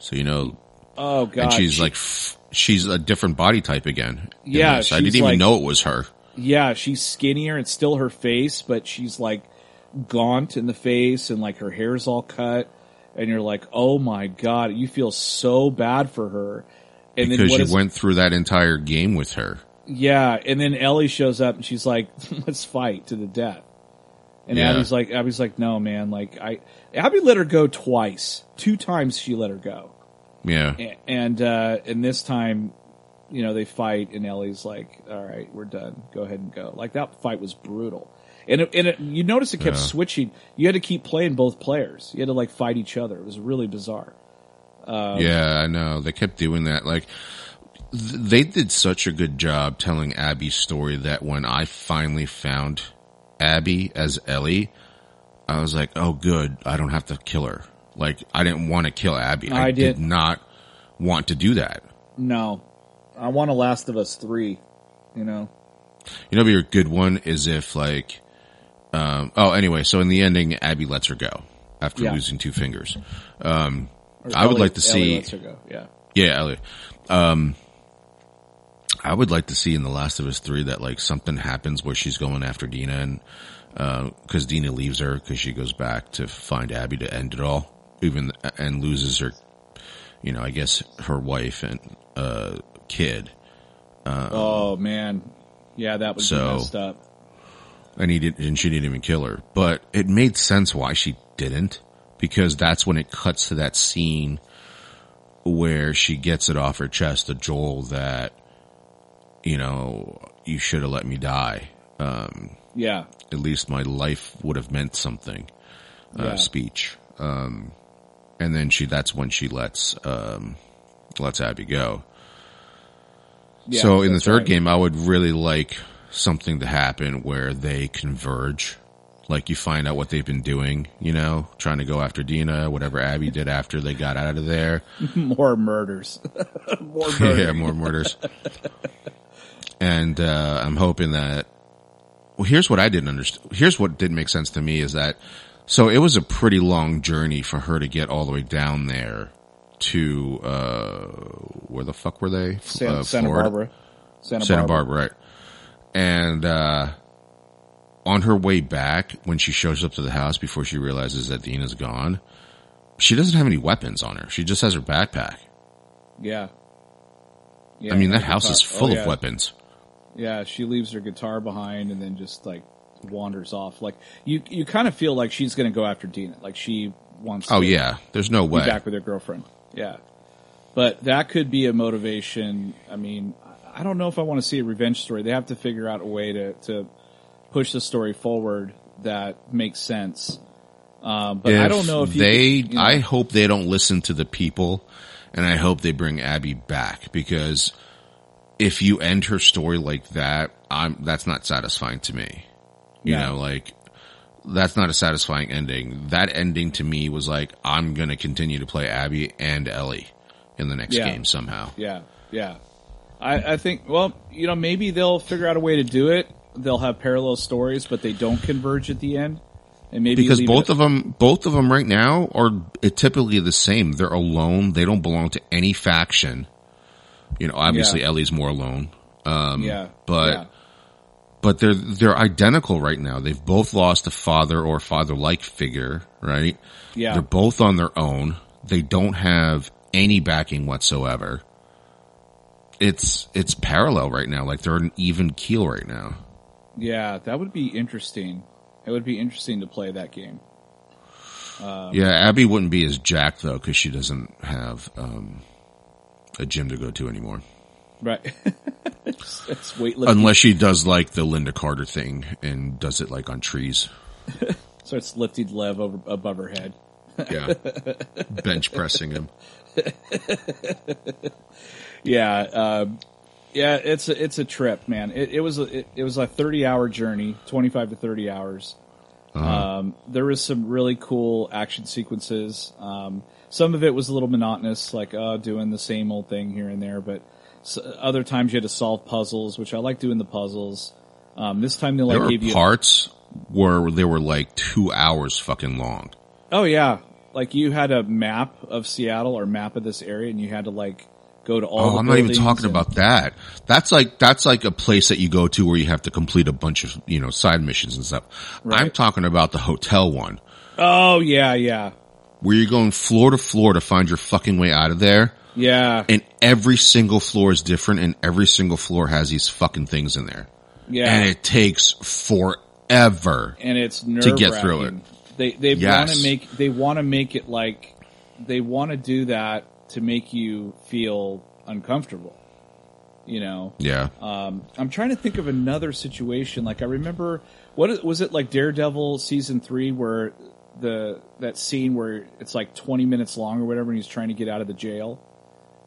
so you know, oh god, and she's she- like, she's a different body type again. in Yeah, uh, this. I didn't even like- know it was her. Yeah, she's skinnier. It's still her face, but she's like gaunt in the face and like her hair's all cut. And you're like, oh my god, you feel so bad for her. And then Because what you is- went through that entire game with her. Yeah, and then Ellie shows up and she's like, "Let's fight to the death." And Yeah. Abby's like, Abby's like, "No, man. Like, I Abby let her go twice. Two times she let her go, Yeah. A- and uh, and this time, you know, they fight, and Ellie's like, "All right, we're done. Go ahead and go." Like that fight was brutal, and it, and it, you notice it kept Yeah. switching. You had to keep playing both players. You had to like fight each other. It was really bizarre. yeah, I know. They kept doing that. Like, they did such a good job telling Abby's story that when I finally found Abby as Ellie, I was like, oh, good. I don't have to kill her. Like, I didn't want to kill Abby. I I, did. did not want to do that. No, I want a Last of Us three. You know. You know, but a good one is if like, um, oh, anyway, so in the ending, Abby lets her go after Yeah. losing two fingers. Um, I would like to Ellie see, lets her go. Yeah. yeah, Ellie. Um, I would like to see in The Last of Us 3 that like something happens where she's going after Dina and, uh, cause Dina leaves her cause she goes back to find Abby to end it all, even, and loses her, you know, I guess her wife and, uh, kid. oh man, yeah, that was so- messed up. and he didn't, and she didn't even kill her. But it made sense why she didn't, because that's when it cuts to that scene where she gets it off her chest to Joel that, you know, you should have let me die. Um, Yeah, at least my life would have meant something. Uh, Yeah. speech. Um, and then she, that's when she lets, um, lets Abby go. yeah so in the third right. game, I would really like something to happen where they converge. Like you find out what they've been doing, you know, trying to go after Dina, whatever Abby did after they got out of there. more murders, more murders. yeah, more murders. And uh, I'm hoping that. Well, here's what I didn't understand. Here's what didn't make sense to me is that. So it was a pretty long journey for her to get all the way down there to uh where the fuck were they? Santa, Uh, Santa? Barbara, Santa, Santa Barbara. Barbara, right? And uh, on her way back, when she shows up to the house before she realizes that Dina's gone, she doesn't have any weapons on her. She just has her backpack. Yeah. yeah. I mean, that house is full oh, of weapons. Yeah, she leaves her guitar behind and then just like wanders off. Like you, you kind of feel like she's going to go after Dina. Like she wants. Oh to yeah, there's no way. back with her girlfriend. Yeah, but that could be a motivation. I mean, I don't know if I want to see a revenge story. They have to figure out a way to to push the story forward that makes sense. Um, but I don't know if you they. could, you know- I hope they don't listen to the people, and I hope they bring Abby back because if you end her story like that, I'm that's not satisfying to me. You No. know, like that's not a satisfying ending. That ending to me was like I'm gonna continue to play Abby and Ellie in the next Yeah. game somehow. Yeah, yeah. I, I think, well, you know, maybe they'll figure out a way to do it. They'll have parallel stories, but they don't converge at the end. And maybe Because both of them, both of them right now are typically the same. They're alone. They don't belong to any faction. You know, obviously Yeah. Ellie's more alone. Um, yeah, but yeah. but they're they're identical right now. They've both lost a father or father like figure, right? Yeah. They're both on their own. They don't have any backing whatsoever. It's it's parallel right now. Like they're an even keel right now. yeah, that would be interesting. It would be interesting to play that game. Um, yeah, Abby wouldn't be as jacked though because she doesn't have um, a gym to go to anymore. Right. it's, it's weightlifting. Unless she does like the Lynda Carter thing and does it like on trees. starts lifting Lev over above her head. Yeah, bench pressing him. Yeah, um, yeah, it's a, it's a trip, man. It, it was a, it, it was a thirty hour journey, twenty five to thirty hours. Um, there was some really cool action sequences. Um, some of it was a little monotonous, like uh, doing the same old thing here and there. But s other times you had to solve puzzles, which I like doing the puzzles. Um, this time they like There gave you. parts where they were like two hours fucking long. oh yeah, like you had a map of Seattle or map of this area, and you had to like go to all. Oh, the I'm not even talking and- about that. That's like that's like a place that you go to where you have to complete a bunch of you know side missions and stuff. I'm talking about the hotel one Oh yeah, yeah. Where you're going floor to floor to find your fucking way out of there. Yeah. And every single floor is different and every single floor has these fucking things in there. Yeah. And it takes forever. and it's to get through it. They they Yes. want to make they want to make it like they want to do that to make you feel uncomfortable. You know, Yeah. um, I'm trying to think of another situation. Like I remember, what was it like Daredevil season three where the that scene where it's like 20 minutes long or whatever, and he's trying to get out of the jail.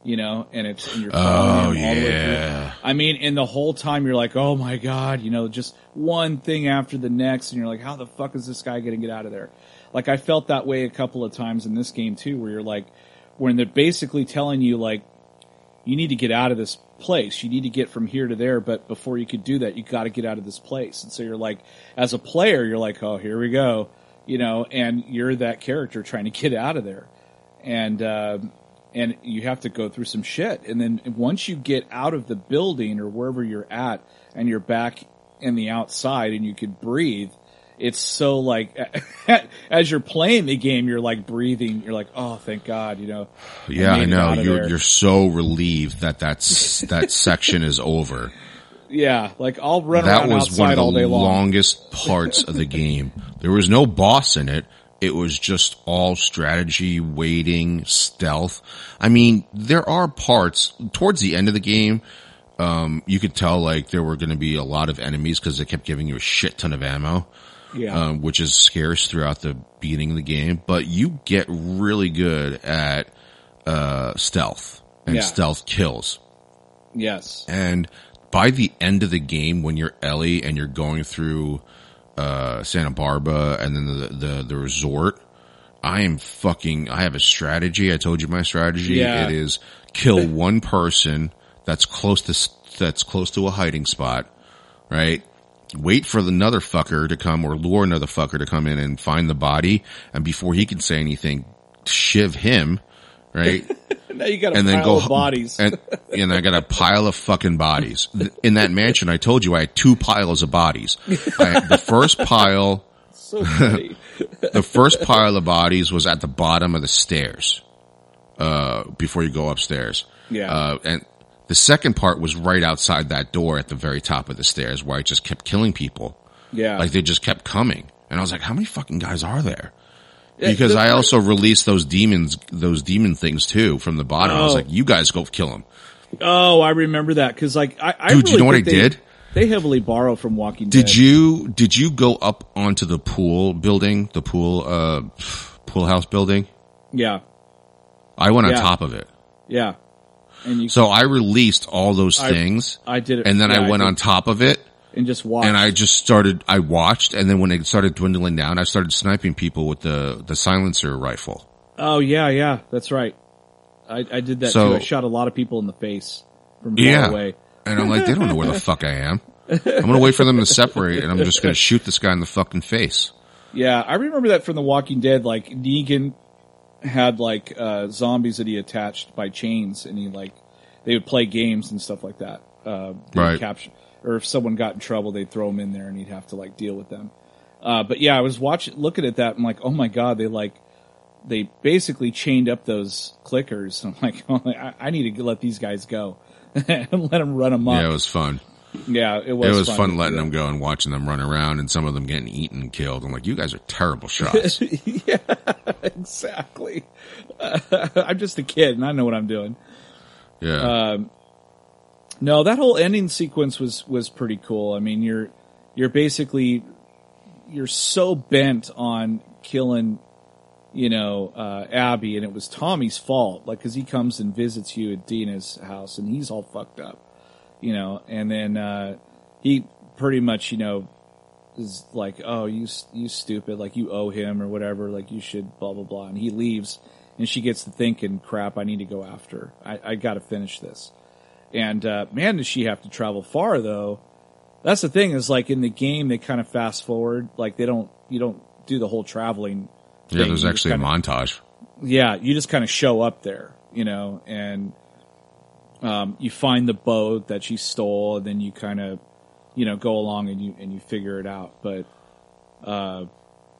You know, and it's and you're Oh, following him all the way yeah. through. I mean, and the whole time you're like, oh my god, you know, just one thing after the next, and you're like, how the fuck is this guy going to get out of there? Like I felt that way a couple of times in this game too, where you're like, when they're basically telling you like, you need to get out of this place, you need to get from here to there, but before you could do that, you got to get out of this place, and so you're like, as a player, you're like, oh, here we go, you know, and you're that character trying to get out of there, and. um and you have to go through some shit. And then once you get out of the building or wherever you're at and you're back in the outside and you could breathe, it's so like, as you're playing the game, you're like breathing. You're like, oh, thank God, you know. Yeah, I it know. You're there. you're so relieved that that's that section is over. Yeah, like I'll run That around was one of all day the long. longest parts of the game. There was no boss in it. It was just all strategy, waiting, stealth. I mean, there are parts towards the end of the game. Um, you could tell like there were going to be a lot of enemies because they kept giving you a shit ton of ammo. Yeah. um, which is scarce throughout the beginning of the game, but you get really good at, uh, stealth and Yeah. stealth kills. yes. And by the end of the game, when you're Ellie and you're going through, uh, Santa Barbara and then the, the, the resort, I am fucking, I have a strategy. I told you my strategy. Yeah. It is kill one person that's close to, that's close to a hiding spot, right? Wait for another fucker to come or lure another fucker to come in and find the body. And before he can say anything, shiv him, right? Now you got a and pile then go of bodies. and and I got a pile of fucking bodies in that mansion. I told you I had two piles of bodies. I the first pile, so funny. the first pile of bodies was at the bottom of the stairs, uh, before you go upstairs. Yeah. Uh, and the second part was right outside that door at the very top of the stairs where I just kept killing people. yeah. Like they just kept coming. And I was like, how many fucking guys are there? Yeah, Because the- I also released those demons, those demon things too from the bottom. I was Oh. like, you guys go kill them. Oh, I remember that because like I, I Dude, really you know what I they- did? They heavily borrow from Walking Dead. Did you did you go up onto the pool building, the pool uh pool house building? Yeah, I went on top of it. yeah. And you, So I released all those I- things I did it, and then yeah, I went did- on top of it and just watched. and I just started I watched and then when it started dwindling down, I started sniping people with the the silencer rifle. oh yeah, yeah, that's right. I, I did that So- too. I shot a lot of people in the face from far Yeah. away. And I'm like, they don't know where the fuck I am. I'm gonna wait for them to separate and I'm just gonna shoot this guy in the fucking face. Yeah, I remember that from The Walking Dead. Like Negan had like uh, zombies that he attached by chains, and he like they would play games and stuff like that. Uh, Right. Capture, or if someone got in trouble, they'd throw him in there, and he'd have to like deal with them. Uh, but yeah, I was watching, looking at that. I'm like, oh my god, they like they basically chained up those clickers. I'm like, oh, I, I need to let these guys go and let them run amok. Yeah, it was fun. Yeah, it was. It was fun to letting them go and watching them run around and some of them getting eaten and killed. I'm like, you guys are terrible shots. yeah, exactly. I'm just a kid and I know what I'm doing. Yeah. No, that whole ending sequence was was pretty cool. I mean, you're you're basically you're so bent on killing, you know, uh, Abby, and it was Tommy's fault. Like, because he comes and visits you at Dina's house, and he's all fucked up, you know, and then uh, he pretty much, you know, is like, oh, you you stupid, like you owe him or whatever, like you should blah blah blah, and he leaves, and she gets to thinking, crap, I need to go after, I, I got to finish this, and uh, man, does she have to travel far though. That's the thing is like in the game they kind of fast forward, like they don't you don't do the whole traveling. yeah, there's actually a montage. yeah, you just kind of show up there, you know, and um, you find the boat that she stole, and then you kind of, you know, go along and you and you figure it out. But uh,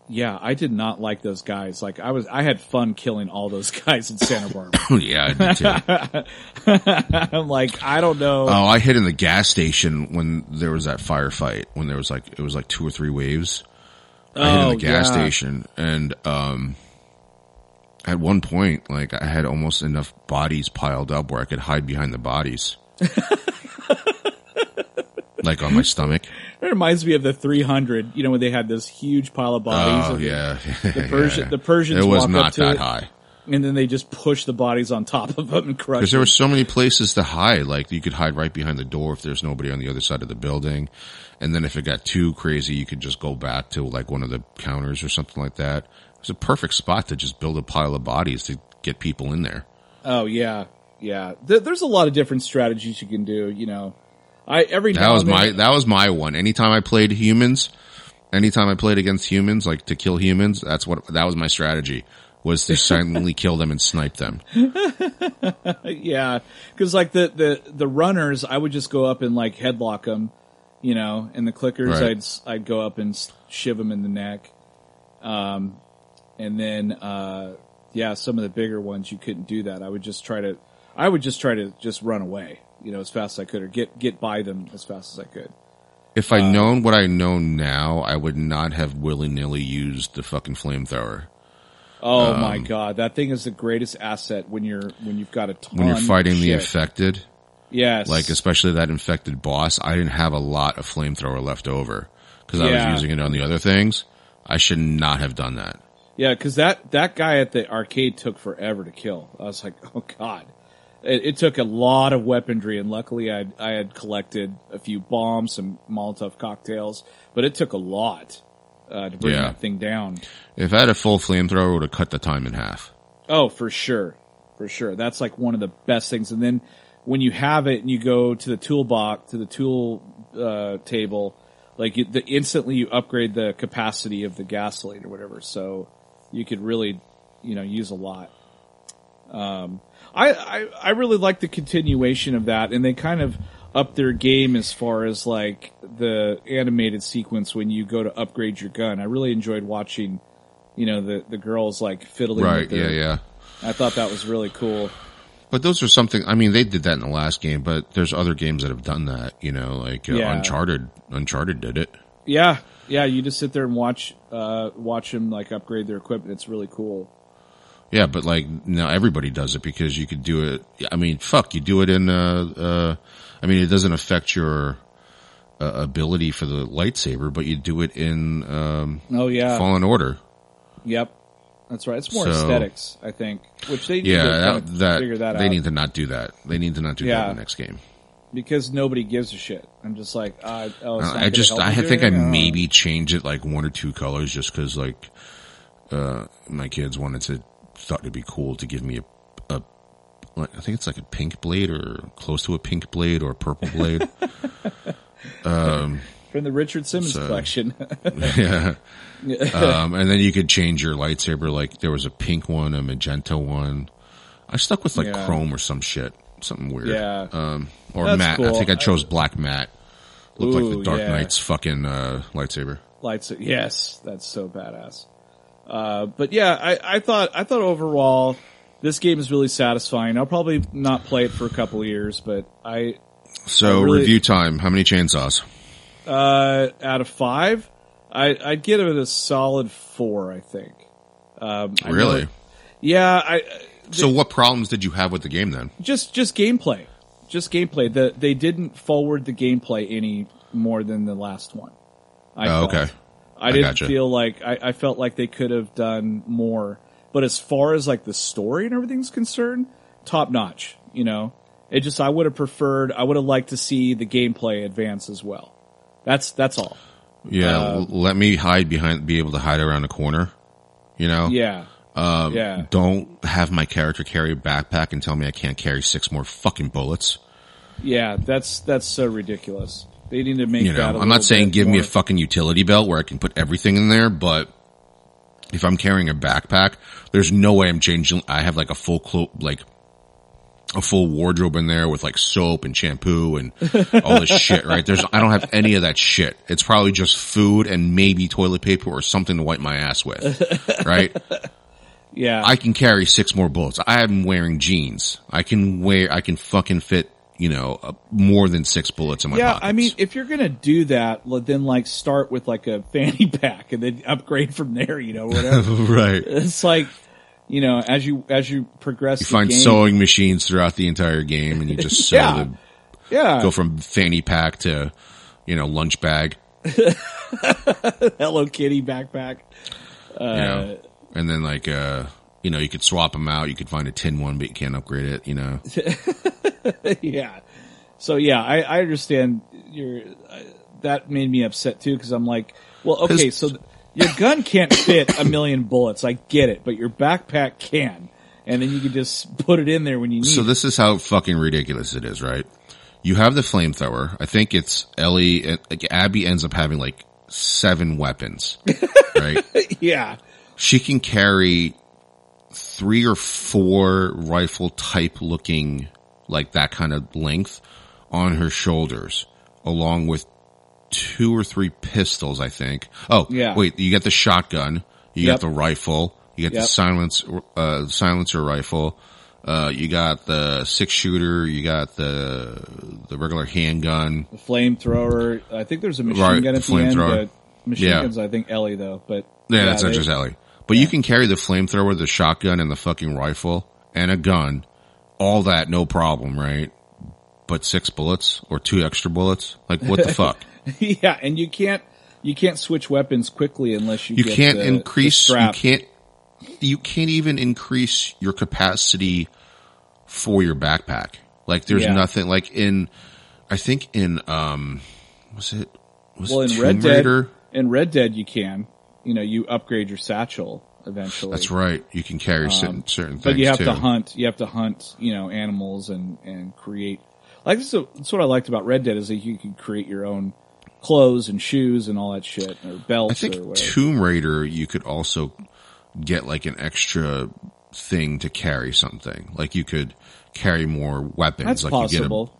yeah, I did not like those guys. Like I was, I had fun killing all those guys in Santa Barbara. yeah, I did too. I'm like, I don't know. Oh, I hid in the gas station when there was that firefight. When there was like it was like two or three waves. I hid in Oh, the gas yeah. station, and um, at one point, like I had almost enough bodies piled up where I could hide behind the bodies, like on my stomach. It reminds me of the 300. You know when they had this huge pile of bodies. Oh and yeah, The Persian, the Persians. it was walk up not to that it, high. and then they just push the bodies on top of them and crush. Because there were so many places to hide. Like you could hide right behind the door if there's nobody on the other side of the building. And then if it got too crazy, you could just go back to like one of the counters or something like that. It was a perfect spot to just build a pile of bodies to get people in there. Oh yeah, yeah. There, there's a lot of different strategies you can do. You know, I every That was my, that was my one. Anytime I played humans, anytime I played against humans, like to kill humans, that's what, that was my strategy was to silently kill them and snipe them. yeah, because like the the the runners, I would just go up and like headlock them, you know, and the clickers, Right. I'd I'd go up and shiv them in the neck, um, and then uh, yeah, some of the bigger ones you couldn't do that. I would just try to, I would just try to just run away, you know, as fast as I could, or get get by them as fast as I could. If Uh, I'd known what I know now, I would not have willy nilly used the fucking flamethrower. Oh Um, my god, that thing is the greatest asset when you're when you've got a ton. When you're fighting the infected, yes, like especially that infected boss, I didn't have a lot of flamethrower left over because I was using it on the other things. I should not have done that. Yeah, because that that guy at the arcade took forever to kill. I was like, oh god, it, it took a lot of weaponry, and luckily I I had collected a few bombs, some Molotov cocktails, but it took a lot uh, to bring Yeah. that thing down. If I had a full flamethrower, it would have cut the time in half. Oh, for sure, for sure. That's like one of the best things. And then when you have it and you go to the toolbox to the tool uh, table, like you, the, instantly you upgrade the capacity of the gasoline or whatever. So you could really, you know, use a lot. Um, I, I I really like the continuation of that, and they kind of up their game as far as like the animated sequence when you go to upgrade your gun. I really enjoyed watching, you know, the the girls like fiddling. Right? With Yeah, yeah. I thought that was really cool. But those are something. I mean, they did that in the last game, but there's other games that have done that. You know, like uh, Yeah. Uncharted. Uncharted did it. Yeah, yeah. You just sit there and watch uh watch them like upgrade their equipment. It's really cool. Yeah, but like now everybody does it because you could do it. I mean, fuck, you do it in. Uh, uh, I mean, it doesn't affect your uh, ability for the lightsaber, but you do it in um, Oh yeah. Fallen Order. Yep. That's right. It's more So- aesthetics, I think, which they need Yeah, to that, that, figure that they out need to not do that. They need to not do that in the next game. because nobody gives a shit. I'm just like, uh, oh, I just, I think I? Oh. maybe change it like one or two colors just because like, uh, my kids wanted to, thought it'd be cool to give me a, a, I think it's like a pink blade or close to a pink blade or a purple blade. from the Richard Simmons So- collection. yeah. Um, and then you could change your lightsaber. Like there was a pink one, a magenta one. I stuck with like Yeah. chrome or some shit, something weird. Yeah. Um, or That's matte. I think I chose black matte. Looked like the Dark yeah. Knight's fucking uh, lightsaber. Lights. Yes, that's so badass. Uh, but yeah, I, I thought I thought overall this game is really satisfying. I'll probably not play it for a couple of years, but I So I really- review time. How many chainsaws? uh, out of five, I, I'd give it a solid four. I think. Um, I Really? it- yeah, I So what problems did you have with the game then? just just gameplay, just gameplay. The they didn't forward the gameplay any more than the last one. I Oh, okay. I didn't gotcha. feel like I, I felt like they could have done more. But as far as like the story and everything's concerned, top notch. You know, it just I would have preferred. I would have liked to see the gameplay advance as well. That's that's all. Yeah, Uh, let me hide behind, be able to hide around a corner. You know? Yeah, Um, yeah. Don't have my character carry a backpack and tell me I can't carry six more fucking bullets. yeah. That's that's so ridiculous. They need to make You that. know, I'm not saying give me a fucking utility belt where I can put everything in there, but if I'm carrying a backpack, there's no way I'm changing. I have like a full clo- like a full wardrobe in there with like soap and shampoo and all this shit, right? There's, I don't have any of that shit. It's probably just food and maybe toilet paper or something to wipe my ass with, right? Yeah. I can carry six more bullets. I am wearing jeans. I can wear, I can fucking fit, you know, uh, more than six bullets in my yeah, pockets. I mean, if you're gonna do that, then like start with like a fanny pack and then upgrade from there. You know, whatever. right. it's like, you know, as you as you progress, You find game, sewing machines throughout the entire game and you just sew Yeah. the, yeah, go from fanny pack to, you know, lunch bag, Hello Kitty backpack. you know, and then like, uh, you know, you could swap them out. You could find a tin one, but you can't upgrade it, you know? yeah. So yeah, I, I understand your uh, that made me upset too because I'm like, well, okay, so th- your gun can't fit a million bullets. I get it, but your backpack can, and then you can just put it in there when you need. So this is how fucking ridiculous it is, right? You have the flamethrower. I think it's Ellie, like Abby ends up having like seven weapons, right? yeah, she can carry three or four rifle type looking like that kind of length on her shoulders along with two or three pistols i think oh Yeah. wait you got the shotgun you Yep. got the rifle you get the silence uh silencer rifle uh you got the six shooter you got the the regular handgun the flamethrower. I think there's a machine Right, gun at the end, flamethrower. but machine Yeah. guns I think Ellie though. But Yeah, that's not they- just Ellie. But you can carry the flamethrower, the shotgun, and the fucking rifle, and a gun. All that, no problem, right? But six bullets or two extra bullets? Like, what the fuck? yeah, and you can't you can't switch weapons quickly unless you You get can't the- the increase, you can't, you can't even increase your capacity for your backpack. Like, there's Yeah. nothing, like in, I think in, um, was it, was Well, it in Tomb Red Dead, in Red Dead, you can. You know, you upgrade your satchel eventually. That's right. You can carry certain, certain things Um, But you have too. to hunt. You have to hunt. You know, animals and and create. Like this is that's what I liked about Red Dead is that you can create your own clothes and shoes and all that shit or belts I think. Tomb Raider, you could also get like an extra thing to carry something. Like you could carry more weapons. that's like possible.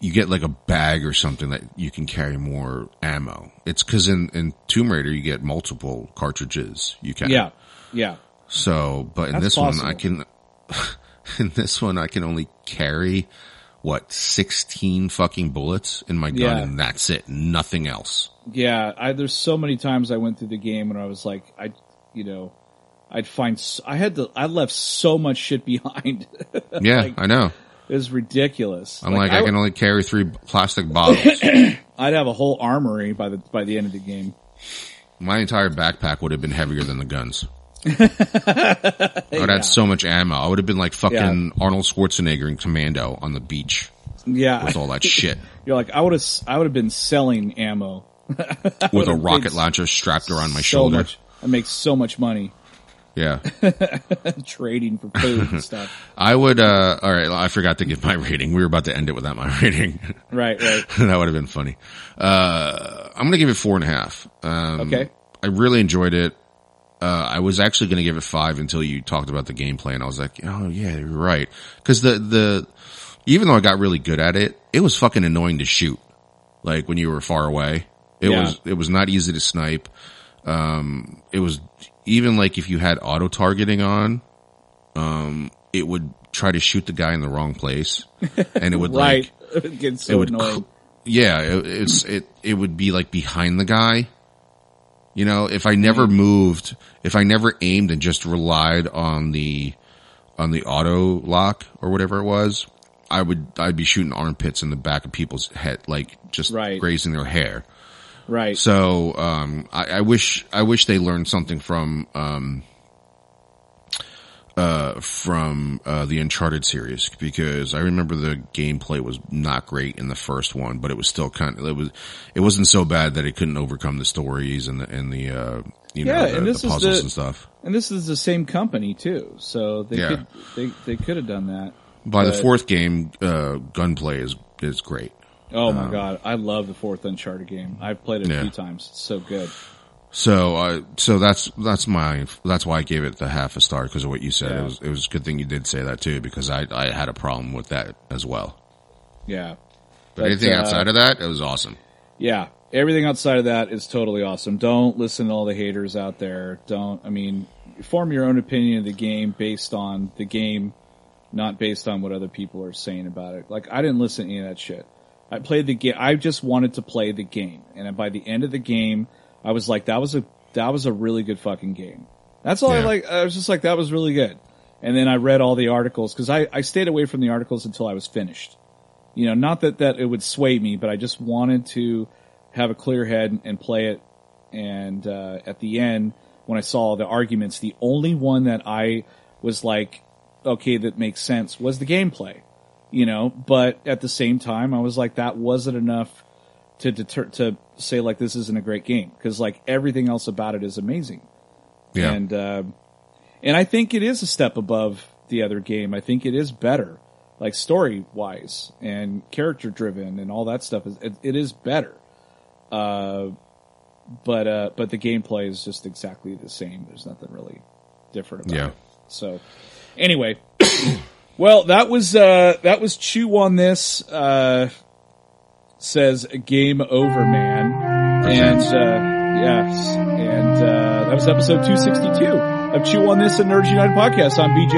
You get a you get like a bag or something that you can carry more ammo. It's because in in Tomb Raider you get multiple cartridges. You can yeah, yeah. So, but in That's this one I can in this one I can only carry what sixteen fucking bullets in my gun, Yeah. and that's it. Nothing else. Yeah, I, there's so many times I went through the game and I was like, I, you know, I'd find, i had to, I left so much shit behind. Yeah, Like, I know. It was ridiculous. I'm like, I, I, can only carry three plastic bottles. I'd have a whole armory by the, by the end of the game. My entire backpack would have been heavier than the guns. I would have had so much ammo. I would have been like fucking Arnold Schwarzenegger in Commando on the beach Yeah. with all that shit. You're like, I would have, I would have been selling ammo. with a rocket launcher strapped around my so shoulder. much. I make so much money Yeah. trading for food and stuff. I would, uh, alright, I forgot to give my rating. We were about to end it without my rating. Right, right. that would have been funny. Uh, I'm gonna give it four and a half. Um, Okay. I really enjoyed it. Uh, I was actually gonna give it five until you talked about the gameplay and I was like, oh yeah, you're right. Cause the, the, even though I got really good at it, it was fucking annoying to shoot. Like when you were far away. It Yeah. was, it was not easy to snipe. Um, it was even like if you had auto targeting on, um, it would try to shoot the guy in the wrong place. And it would like, it so it would cl- yeah it, it's it it would be like behind the guy. You know if i never Mm-hmm. moved if i never aimed and just relied on the on the auto lock or whatever it was i would i'd be shooting armpits in the back of people's head like just Right. grazing their hair right. so um I, I wish i wish they learned something from um uh, from uh, the Uncharted series because I remember the gameplay was not great in the first one, but it was still kind of it was it wasn't so bad that it couldn't overcome the stories and the and the uh, you Yeah, know the, and this the is puzzles the- and stuff. And this is the same company too, so they Yeah. could they they could have done that. By the fourth game, uh, gunplay is is great. Oh my god, I love the fourth Uncharted game. I've played it a Um, yeah. few times. It's so good. So, uh, so that's, that's my, that's why I gave it the half a star because of what you said. Yeah. It was, it was a good thing you did say that too because I, I had a problem with that as well. Yeah. But, But, anything uh, outside of that, it was awesome. Yeah. Everything outside of that is totally awesome. Don't listen to all the haters out there. Don't, I mean, form your own opinion of the game based on the game, not based on what other people are saying about it. Like, I didn't listen to any of that shit. I played the game. I just wanted to play the game. And by the end of the game, I was like, that was a, that was a really good fucking game. That's all I like. I was just like, that was really good. And then I read all the articles because I, I stayed away from the articles until I was finished you know, not that, that it would sway me, but I just wanted to have a clear head and play it. And, uh, at the end, when I saw the arguments, the only one that I was like, okay, that makes sense was the gameplay, you know, but at the same time, I was like, that wasn't enough to deter, to say like, this isn't a great game. Cause like everything else about it is amazing. Yeah. And, uh, and I think it is a step above the other game. I think it is better, like story wise and character driven and all that stuff. Is it, it is better. Uh, but uh, but the gameplay is just exactly the same. There's nothing really different about Yeah. it. So anyway, well that was uh, that was chew on this. Uh, says game over, man. And uh, yes, and uh, that was episode 262 of Chew on This and Nerds United podcast. I'm BJ.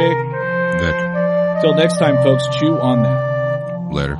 Vic, Till next time, folks, chew on that. later.